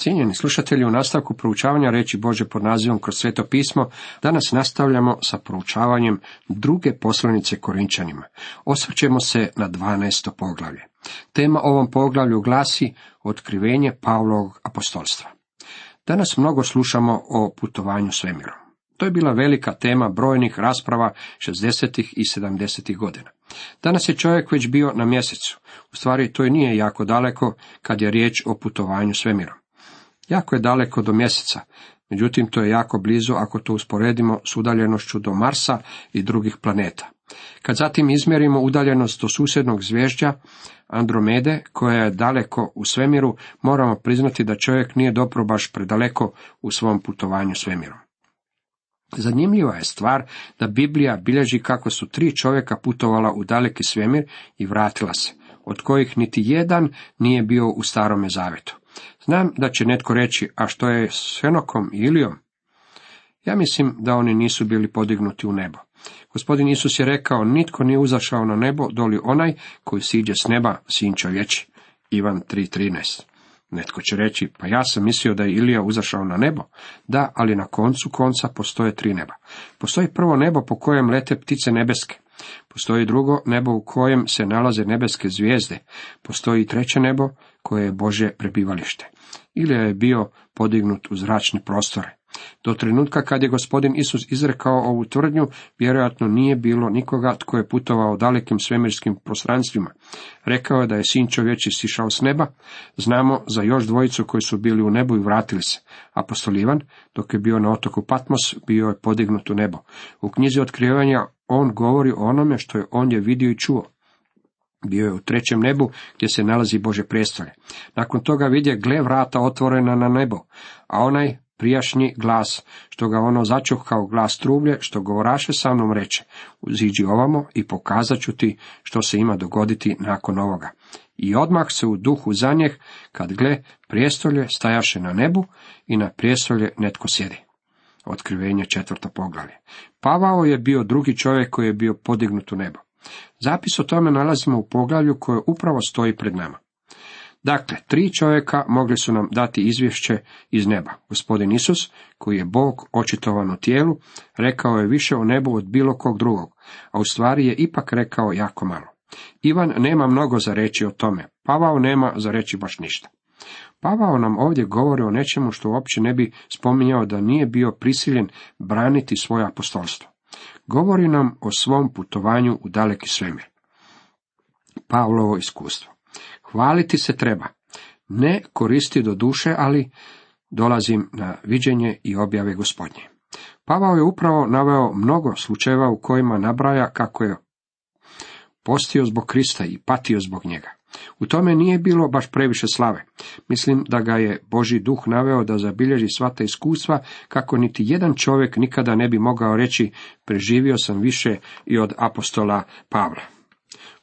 Cijenjeni slušatelji, u nastavku proučavanja reći Bože pod nazivom kroz sveto pismo, danas nastavljamo sa proučavanjem druge poslanice Korinčanima. Osvrćemo se na 12. poglavlje. Tema ovom poglavlju glasi Otkrivenje Pavlovog apostolstva. Danas mnogo slušamo o putovanju svemirom. To je bila velika tema brojnih rasprava 60. i 70. godina. Danas je čovjek već bio na mjesecu. U stvari to i nije jako daleko kad je riječ o putovanju svemirom. Jako je daleko do mjeseca, međutim to je jako blizu ako to usporedimo s udaljenošću do Marsa i drugih planeta. Kad zatim izmjerimo udaljenost do susjednog zvježđa Andromede, koja je daleko u svemiru, moramo priznati da čovjek nije dobro baš predaleko u svom putovanju svemirom. Zanimljiva je stvar da Biblija bilježi kako su tri čovjeka putovala u daleki svemir i vratila se, od kojih niti jedan nije bio u starome zavetu. Znam da će netko reći, a što je s Henokom i Ilijom? Ja mislim da oni nisu bili podignuti u nebo. Gospodin Isus je rekao, nitko nije uzašao na nebo, doli onaj koji siđe s neba, sin čovječi. Ivan 3.13 Netko će reći, pa ja sam mislio da je Ilija uzašao na nebo. Da, ali na koncu konca postoje tri neba. Postoji prvo nebo po kojem lete ptice nebeske. Postoji drugo nebo u kojem se nalaze nebeske zvijezde. Postoji treće nebo koje je Bože prebivalište. Ilija je bio podignut u zračne prostore. Do trenutka kad je gospodin Isus izrekao ovu tvrdnju, vjerojatno nije bilo nikoga tko je putovao dalekim svemirskim prostranstvima. Rekao je da je sin čovječi sišao s neba. Znamo za još dvojicu koji su bili u nebu i vratili se. Apostol Ivan, dok je bio na otoku Patmos, bio je podignut u nebo. U knjizi otkrivanja on govori o onome što je on je vidio i čuo. Bio je u trećem nebu gdje se nalazi Bože prijestolje. Nakon toga vidje gle vrata otvorena na nebo, a onaj prijašnji glas, što ga ono začuh kao glas trublje, što govoraše sa mnom reče, uziđi ovamo i pokazat ću ti što se ima dogoditi nakon ovoga. I odmah se u duhu zanjeh, kad gle, prijestolje stajaše na nebu i na prijestolje netko sjedi. Otkrivenje četvrto poglavlje. Pavao je bio drugi čovjek koji je bio podignut u nebo. Zapis o tome nalazimo u poglavlju koje upravo stoji pred nama. Dakle, tri čovjeka mogli su nam dati izvješće iz neba. Gospodin Isus, koji je Bog očitovan u tijelu, rekao je više o nebu od bilo kog drugog, a u stvari je ipak rekao jako malo. Ivan nema mnogo za reći o tome, Pavao nema za reći baš ništa. Pavao nam ovdje govori o nečemu što uopće ne bi spominjao da nije bio prisiljen braniti svoje apostolstvo. Govori nam o svom putovanju u daleki svemir. Pavlovo iskustvo. Hvaliti se treba. Ne koristi do duše, ali dolazim na viđenje i objave gospodnje. Pavao je upravo naveo mnogo slučajeva u kojima nabraja kako je postio zbog Krista i patio zbog njega. U tome nije bilo baš previše slave. Mislim da ga je Boži duh naveo da zabilježi sva ta iskustva, kako niti jedan čovjek nikada ne bi mogao reći preživio sam više i od apostola Pavla.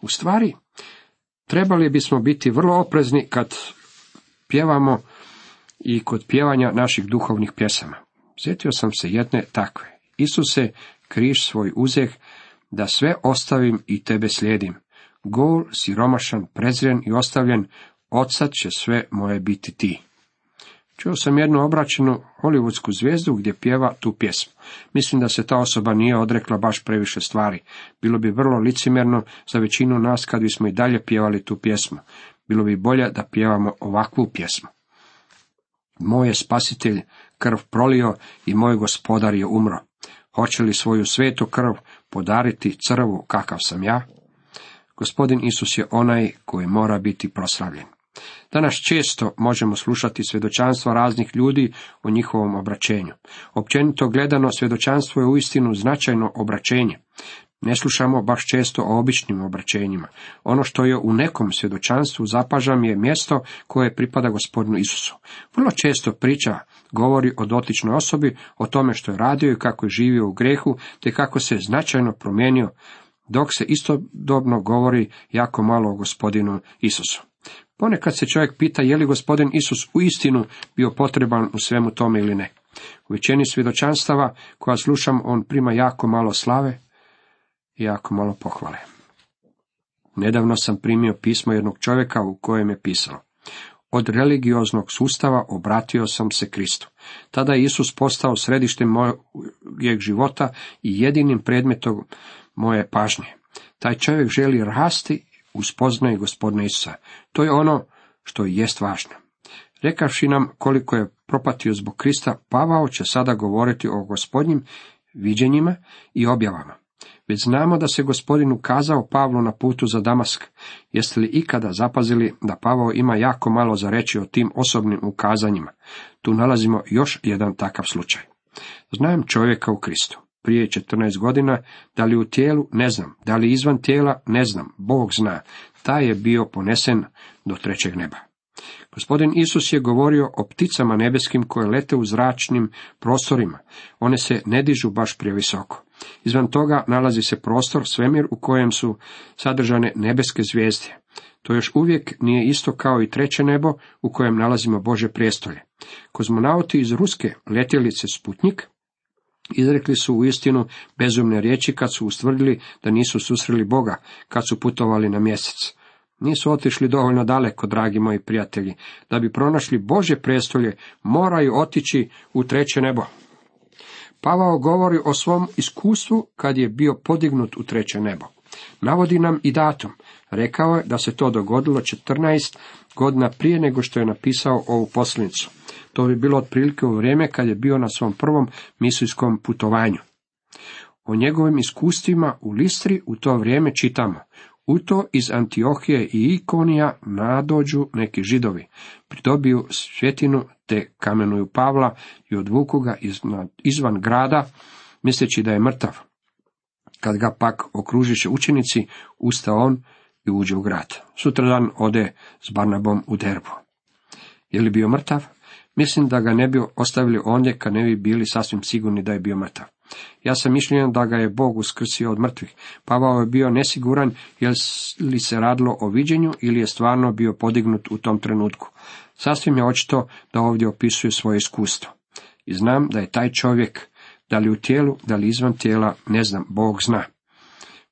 U stvari, trebali bismo biti vrlo oprezni kad pjevamo i kod pjevanja naših duhovnih pjesama. Sjetio sam se jedne takve. Isuse, križ svoj uzeh, da sve ostavim i tebe slijedim. Gol, siromašan, prezren i ostavljen, odsad će sve moje biti ti. Čuo sam jednu obraćenu hollywoodsku zvijezdu gdje pjeva tu pjesmu. Mislim da se ta osoba nije odrekla baš previše stvari. Bilo bi vrlo licimjerno za većinu nas kad bismo i dalje pjevali tu pjesmu. Bilo bi bolje da pjevamo ovakvu pjesmu. Moj je spasitelj krv prolio i moj gospodar je umro. Hoće li svoju svetu krv podariti crvu kakav sam ja? Gospodin Isus je onaj koji mora biti proslavljen. Danas često možemo slušati svjedočanstva raznih ljudi o njihovom obraćenju. Općenito gledano svjedočanstvo je uistinu značajno obraćenje. Ne slušamo baš često o običnim obraćenjima. Ono što je u nekom svjedočanstvu zapažam je mjesto koje pripada gospodinu Isusu. Vrlo često priča govori o dotičnoj osobi, o tome što je radio i kako je živio u grehu, te kako se značajno promijenio, dok se istodobno govori jako malo o gospodinu Isusu. Ponekad se čovjek pita je li gospodin Isus u istinu bio potreban u svemu tome ili ne. U većini svjedočanstava koja slušam on prima jako malo slave i jako malo pohvale. Nedavno sam primio pismo jednog čovjeka u kojem je pisalo. od religioznog sustava obratio sam se Kristu. Tada je Isus postao središtem mojeg života i jedinim predmetom moje pažnje. Taj čovjek želi rasti u spoznaju gospodina Isusa. To je ono što jest važno. Rekavši nam koliko je propatio zbog Krista, Pavao će sada govoriti o gospodnjim viđenjima i objavama. Već znamo da se gospodin ukazao Pavlu na putu za Damask. Jeste li ikada zapazili da Pavao ima jako malo za reći o tim osobnim ukazanjima? Tu nalazimo još jedan takav slučaj. Znam čovjeka u Kristu. Prije 14 godina, da li u tijelu, ne znam, da li izvan tijela, ne znam, Bog zna. Taj je bio ponesen do trećeg neba. Gospodin Isus je govorio o pticama nebeskim koje lete u zračnim prostorima. One se ne dižu baš previsoko. Izvan toga nalazi se prostor, svemir u kojem su sadržane nebeske zvijezde. To još uvijek nije isto kao i treće nebo u kojem nalazimo Bože prijestolje. Kozmonauti iz ruske letjelice Sputnik izrekli su u istinu bezumne riječi kad su ustvrdili da nisu susreli Boga kad su putovali na mjesec. Nisu otišli dovoljno daleko, dragi moji prijatelji. Da bi pronašli Bože prestolje, moraju otići u treće nebo. Pavao govori o svom iskustvu kad je bio podignut u treće nebo. Navodi nam i datum. Rekao je da se to dogodilo 14 godina prije nego što je napisao ovu poslanicu. To bi bilo otprilike u vrijeme kad je bio na svom prvom misijskom putovanju. O njegovim iskustvima u Listri u to vrijeme čitamo. U to iz Antiohije i Ikonija nadođu neki židovi, pridobiju svjetinu te kamenuju Pavla i odvuku ga izvan grada, misleći da je mrtav. Kad ga pak okružiše učenici, usta on i uđe u grad. Sutradan ode s Barnabom u derbu. Je li bio mrtav? Mislim da ga ne bi ostavili ondje kad ne bi bili sasvim sigurni da je bio mrtav. Ja sam mišljen da ga je Bog uskrsio od mrtvih. Pavao je bio nesiguran je li se radilo o viđenju ili je stvarno bio podignut u tom trenutku. Sasvim je očito da ovdje opisuje svoje iskustvo. I znam da je taj čovjek, da li u tijelu, da li izvan tijela, ne znam, Bog zna.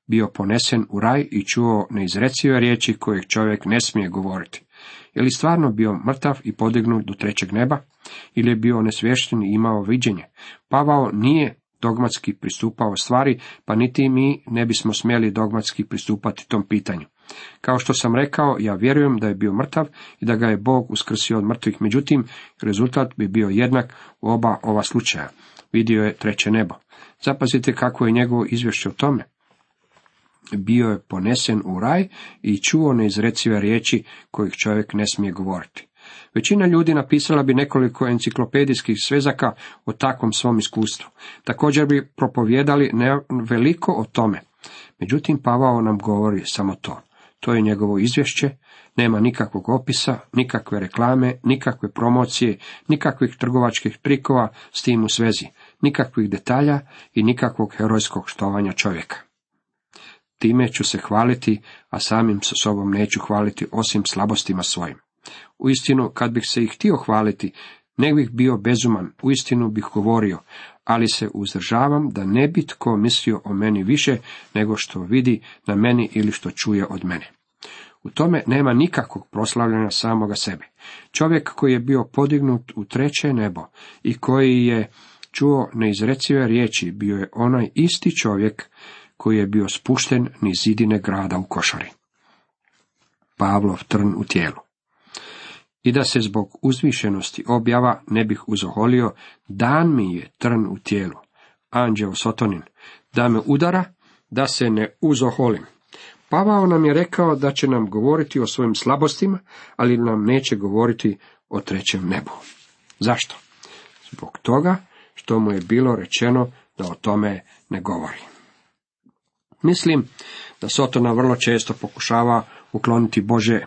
Bio ponesen u raj i čuo neizrecive riječi kojeg čovjek ne smije govoriti. Je li stvarno bio mrtav i podignut do trećeg neba? Ili je bio nesvješten i imao viđenje? Pavao nije dogmatski pristupao stvari, pa niti mi ne bismo smjeli dogmatski pristupati tom pitanju. Kao što sam rekao, ja vjerujem da je bio mrtav i da ga je Bog uskrsio od mrtvih, međutim, rezultat bi bio jednak u oba ova slučaja. Vidio je treće nebo. Zapazite kako je njegovo izvješće o tome. Bio je ponesen u raj i čuo neizrecive riječi kojih čovjek ne smije govoriti. Većina ljudi napisala bi nekoliko enciklopedijskih svezaka o takvom svom iskustvu. Također bi propovjedali veliko o tome. Međutim, Pavao nam govori samo to. To je njegovo izvješće, nema nikakvog opisa, nikakve reklame, nikakve promocije, nikakvih trgovačkih trikova s tim u svezi, nikakvih detalja i nikakvog herojskog štovanja čovjeka. Time ću se hvaliti, a samim sa sobom neću hvaliti osim slabostima svojim. Uistinu, kad bih se ih htio hvaliti, ne bih bio bezuman, uistinu bih govorio, ali se uzdržavam da ne bi tko mislio o meni više nego što vidi na meni ili što čuje od mene. U tome nema nikakvog proslavljanja samoga sebe. Čovjek koji je bio podignut u treće nebo i koji je čuo neizrecive riječi, bio je onaj isti čovjek koji je bio spušten niz zidine grada u košari. Pavlov trn u tijelu i da se zbog uzvišenosti objava ne bih uzoholio, dan mi je trn u tijelu, anđeo Sotonin, da me udara, da se ne uzoholim. Pavao nam je rekao da će nam govoriti o svojim slabostima, ali nam neće govoriti o trećem nebu. Zašto? Zbog toga što mu je bilo rečeno da o tome ne govori. Mislim da Sotona vrlo često pokušava ukloniti Bože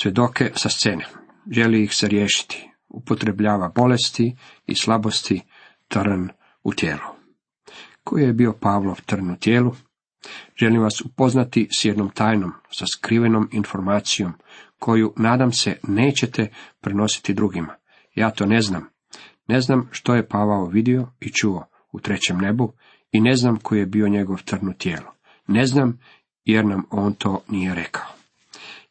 svjedoke sa scene. Želi ih se riješiti. Upotrebljava bolesti i slabosti trn u tijelu. Koji je bio Pavlov trn u tijelu? Želim vas upoznati s jednom tajnom, sa skrivenom informacijom, koju, nadam se, nećete prenositi drugima. Ja to ne znam. Ne znam što je Pavao vidio i čuo u trećem nebu i ne znam koji je bio njegov trn u tijelu. Ne znam jer nam on to nije rekao.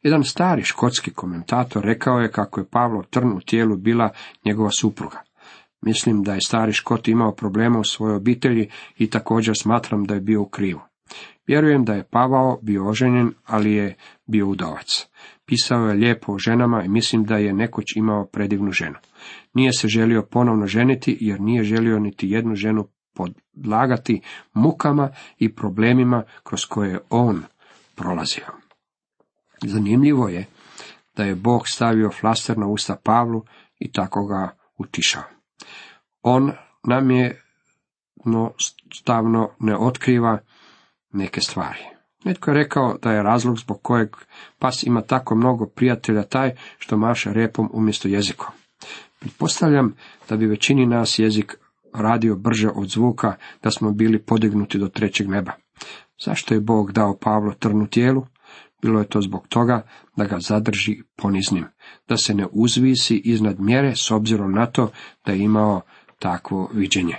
Jedan stari škotski komentator rekao je kako je Pavlo trn u tijelu bila njegova supruga. Mislim da je stari škot imao problema u svojoj obitelji i također smatram da je bio u krivu. Vjerujem da je Pavao bio oženjen, ali je bio udovac. Pisao je lijepo o ženama i mislim da je nekoć imao predivnu ženu. Nije se želio ponovno ženiti jer nije želio niti jednu ženu podlagati mukama i problemima kroz koje je on prolazio. Zanimljivo je da je Bog stavio flaster na usta Pavlu i tako ga utišao. On nam je no, stavno ne otkriva neke stvari. Netko je rekao da je razlog zbog kojeg pas ima tako mnogo prijatelja taj što maše repom umjesto jezikom. Pretpostavljam da bi većini nas jezik radio brže od zvuka da smo bili podignuti do trećeg neba. Zašto je Bog dao Pavlo trnu tijelu? Bilo je to zbog toga da ga zadrži poniznim, da se ne uzvisi iznad mjere s obzirom na to da je imao takvo viđenje.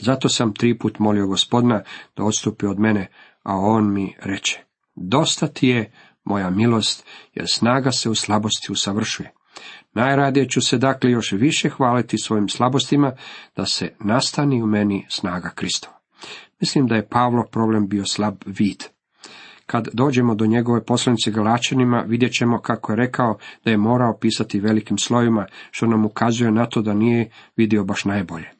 Zato sam tri put molio gospodina da odstupi od mene, a on mi reče, dosta ti je moja milost, jer snaga se u slabosti usavršuje. Najradije ću se dakle još više hvaliti svojim slabostima, da se nastani u meni snaga Kristova. Mislim da je Pavlo problem bio slab vid. Kad dođemo do njegove poslanice Galačanima, vidjet ćemo kako je rekao da je morao pisati velikim slovima, što nam ukazuje na to da nije vidio baš najbolje.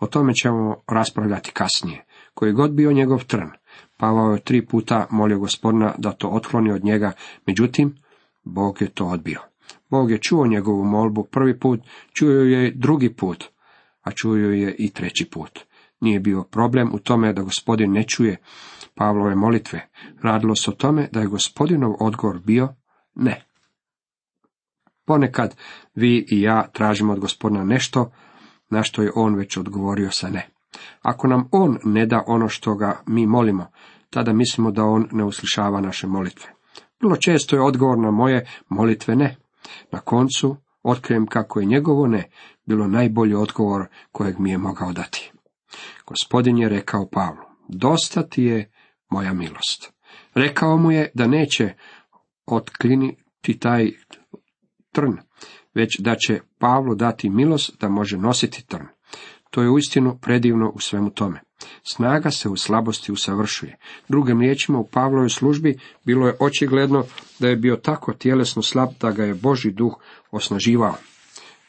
O tome ćemo raspravljati kasnije. Koji god bio njegov trn, Pavao je tri puta molio gospodina da to otkloni od njega, međutim, Bog je to odbio. Bog je čuo njegovu molbu prvi put, čuo je drugi put, a čuo je i treći put. Nije bio problem u tome da gospodin ne čuje Pavlove molitve. Radilo se o tome da je gospodinov odgovor bio ne. Ponekad vi i ja tražimo od gospodina nešto, na što je on već odgovorio sa ne. Ako nam on ne da ono što ga mi molimo, tada mislimo da on ne uslišava naše molitve. Vrlo često je odgovor na moje molitve ne. Na koncu otkrijem kako je njegovo ne bilo najbolji odgovor kojeg mi je mogao dati. Gospodin je rekao Pavlu, dosta ti je moja milost. Rekao mu je da neće otkliniti taj trn, već da će Pavlu dati milost da može nositi trn. To je uistinu predivno u svemu tome. Snaga se u slabosti usavršuje. Drugim riječima u Pavlovoj službi bilo je očigledno da je bio tako tjelesno slab da ga je Boži duh osnaživao.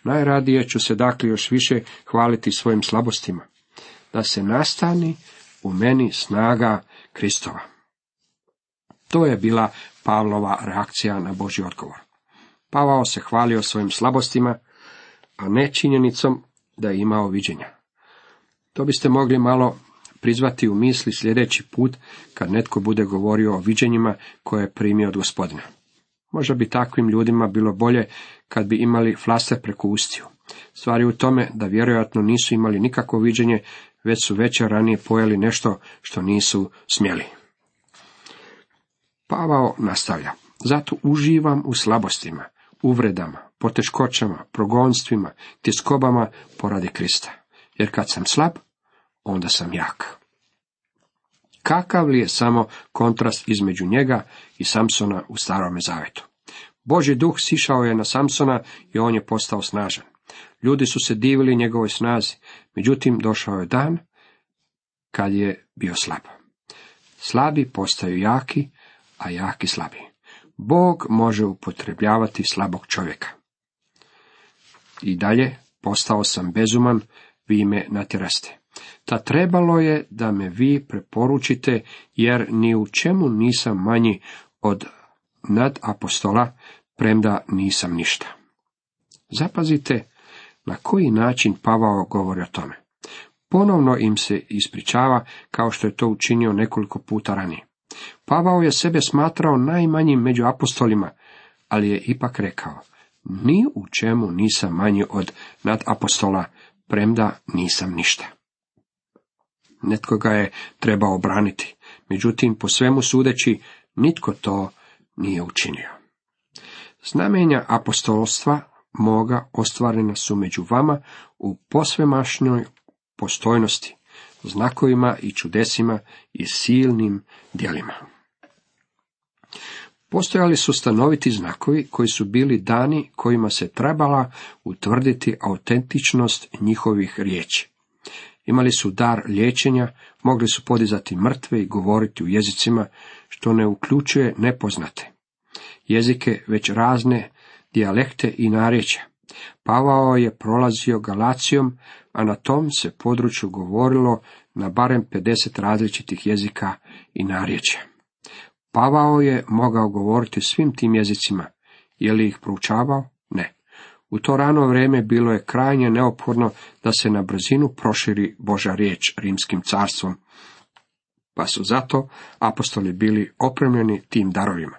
Najradije ću se dakle još više hvaliti svojim slabostima. Da se nastani u meni snaga Kristova. To je bila Pavlova reakcija na Boži odgovor. Pavao se hvalio svojim slabostima, a ne činjenicom da je imao viđenja. To biste mogli malo prizvati u misli sljedeći put kad netko bude govorio o viđenjima koje je primio od gospodina. Možda bi takvim ljudima bilo bolje kad bi imali flaster preko ustiju. Stvari u tome da vjerojatno nisu imali nikakvo viđenje, već su večer ranije pojeli nešto što nisu smjeli. Pavao nastavlja. Zato uživam u slabostima, uvredama, poteškoćama, progonstvima, tiskobama poradi Krista. Jer kad sam slab, onda sam jak. Kakav li je samo kontrast između njega i Samsona u starome zavetu? Boži duh sišao je na Samsona i on je postao snažan. Ljudi su se divili njegovoj snazi, međutim došao je dan kad je bio slab. Slabi postaju jaki, a jaki slabi. Bog može upotrebljavati slabog čovjeka. I dalje, postao sam bezuman, vi me natjeraste. Ta trebalo je da me vi preporučite, jer ni u čemu nisam manji od nadapostola, premda nisam ništa. Zapazite na koji način Pavao govori o tome. Ponovno im se ispričava kao što je to učinio nekoliko puta ranije. Pavao je sebe smatrao najmanjim među apostolima, ali je ipak rekao, ni u čemu nisam manji od nadapostola, premda nisam ništa. Netko ga je trebao obraniti, međutim, po svemu sudeći, nitko to nije učinio. Znamenja apostolstva moga ostvarena su među vama u posvemašnjoj postojnosti, znakovima i čudesima i silnim djelima. Postojali su stanoviti znakovi koji su bili dani kojima se trebala utvrditi autentičnost njihovih riječi. Imali su dar liječenja, mogli su podizati mrtve i govoriti u jezicima, što ne uključuje nepoznate. Jezike već razne dijalekte i narječja. Pavao je prolazio Galacijom, a na tom se području govorilo na barem 50 različitih jezika i narječja. Pavao je mogao govoriti svim tim jezicima. Je li ih proučavao? U to rano vrijeme bilo je krajnje neophodno da se na brzinu proširi Boža riječ rimskim carstvom, pa su zato apostoli bili opremljeni tim darovima.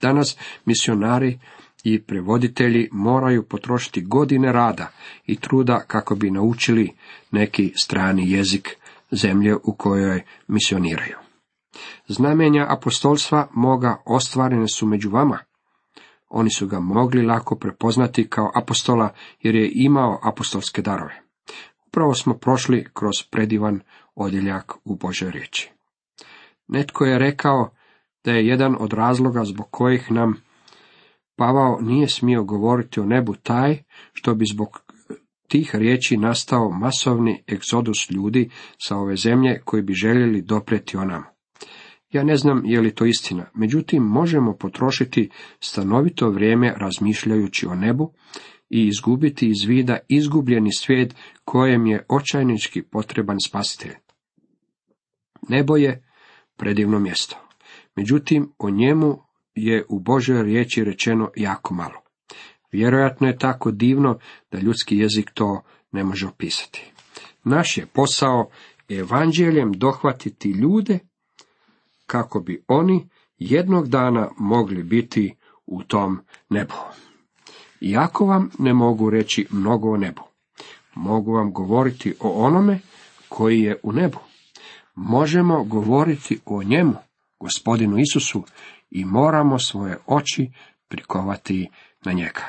Danas misionari i prevoditelji moraju potrošiti godine rada i truda kako bi naučili neki strani jezik zemlje u kojoj misioniraju. Znamenja apostolstva moga ostvarene su među vama. Oni su ga mogli lako prepoznati kao apostola jer je imao apostolske darove. Upravo smo prošli kroz predivan odjeljak u Božoj riječi. Netko je rekao da je jedan od razloga zbog kojih nam Pavao nije smio govoriti o nebu taj, što bi zbog tih riječi nastao masovni egzodus ljudi sa ove zemlje koji bi željeli dopreti o nama. Ja ne znam je li to istina, međutim možemo potrošiti stanovito vrijeme razmišljajući o nebu i izgubiti iz vida izgubljeni svijet kojem je očajnički potreban spasitelj. Nebo je predivno mjesto. Međutim, o njemu je u Božoj riječi rečeno jako malo. Vjerojatno je tako divno da ljudski jezik to ne može opisati. Naš je posao evanđeljem dohvatiti ljude kako bi oni jednog dana mogli biti u tom nebu. Iako vam ne mogu reći mnogo o nebu, mogu vam govoriti o onome koji je u nebu. Možemo govoriti o njemu, gospodinu Isusu, i moramo svoje oči prikovati na njega.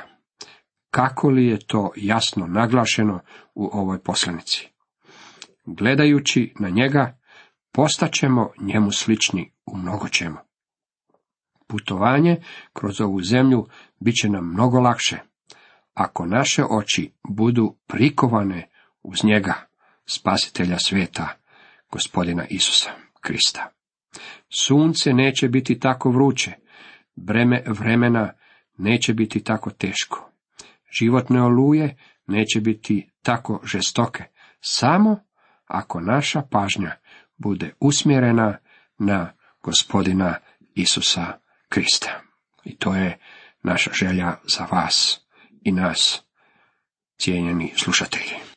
Kako li je to jasno naglašeno u ovoj poslanici? Gledajući na njega, postaćemo njemu slični u mnogo čemu. Putovanje kroz ovu zemlju bit će nam mnogo lakše, ako naše oči budu prikovane uz njega, spasitelja svijeta, gospodina Isusa Krista. Sunce neće biti tako vruće, breme vremena neće biti tako teško. Životne oluje neće biti tako žestoke, samo ako naša pažnja bude usmjerena na gospodina Isusa Krista. I to je naša želja za vas i nas, cijenjeni slušatelji.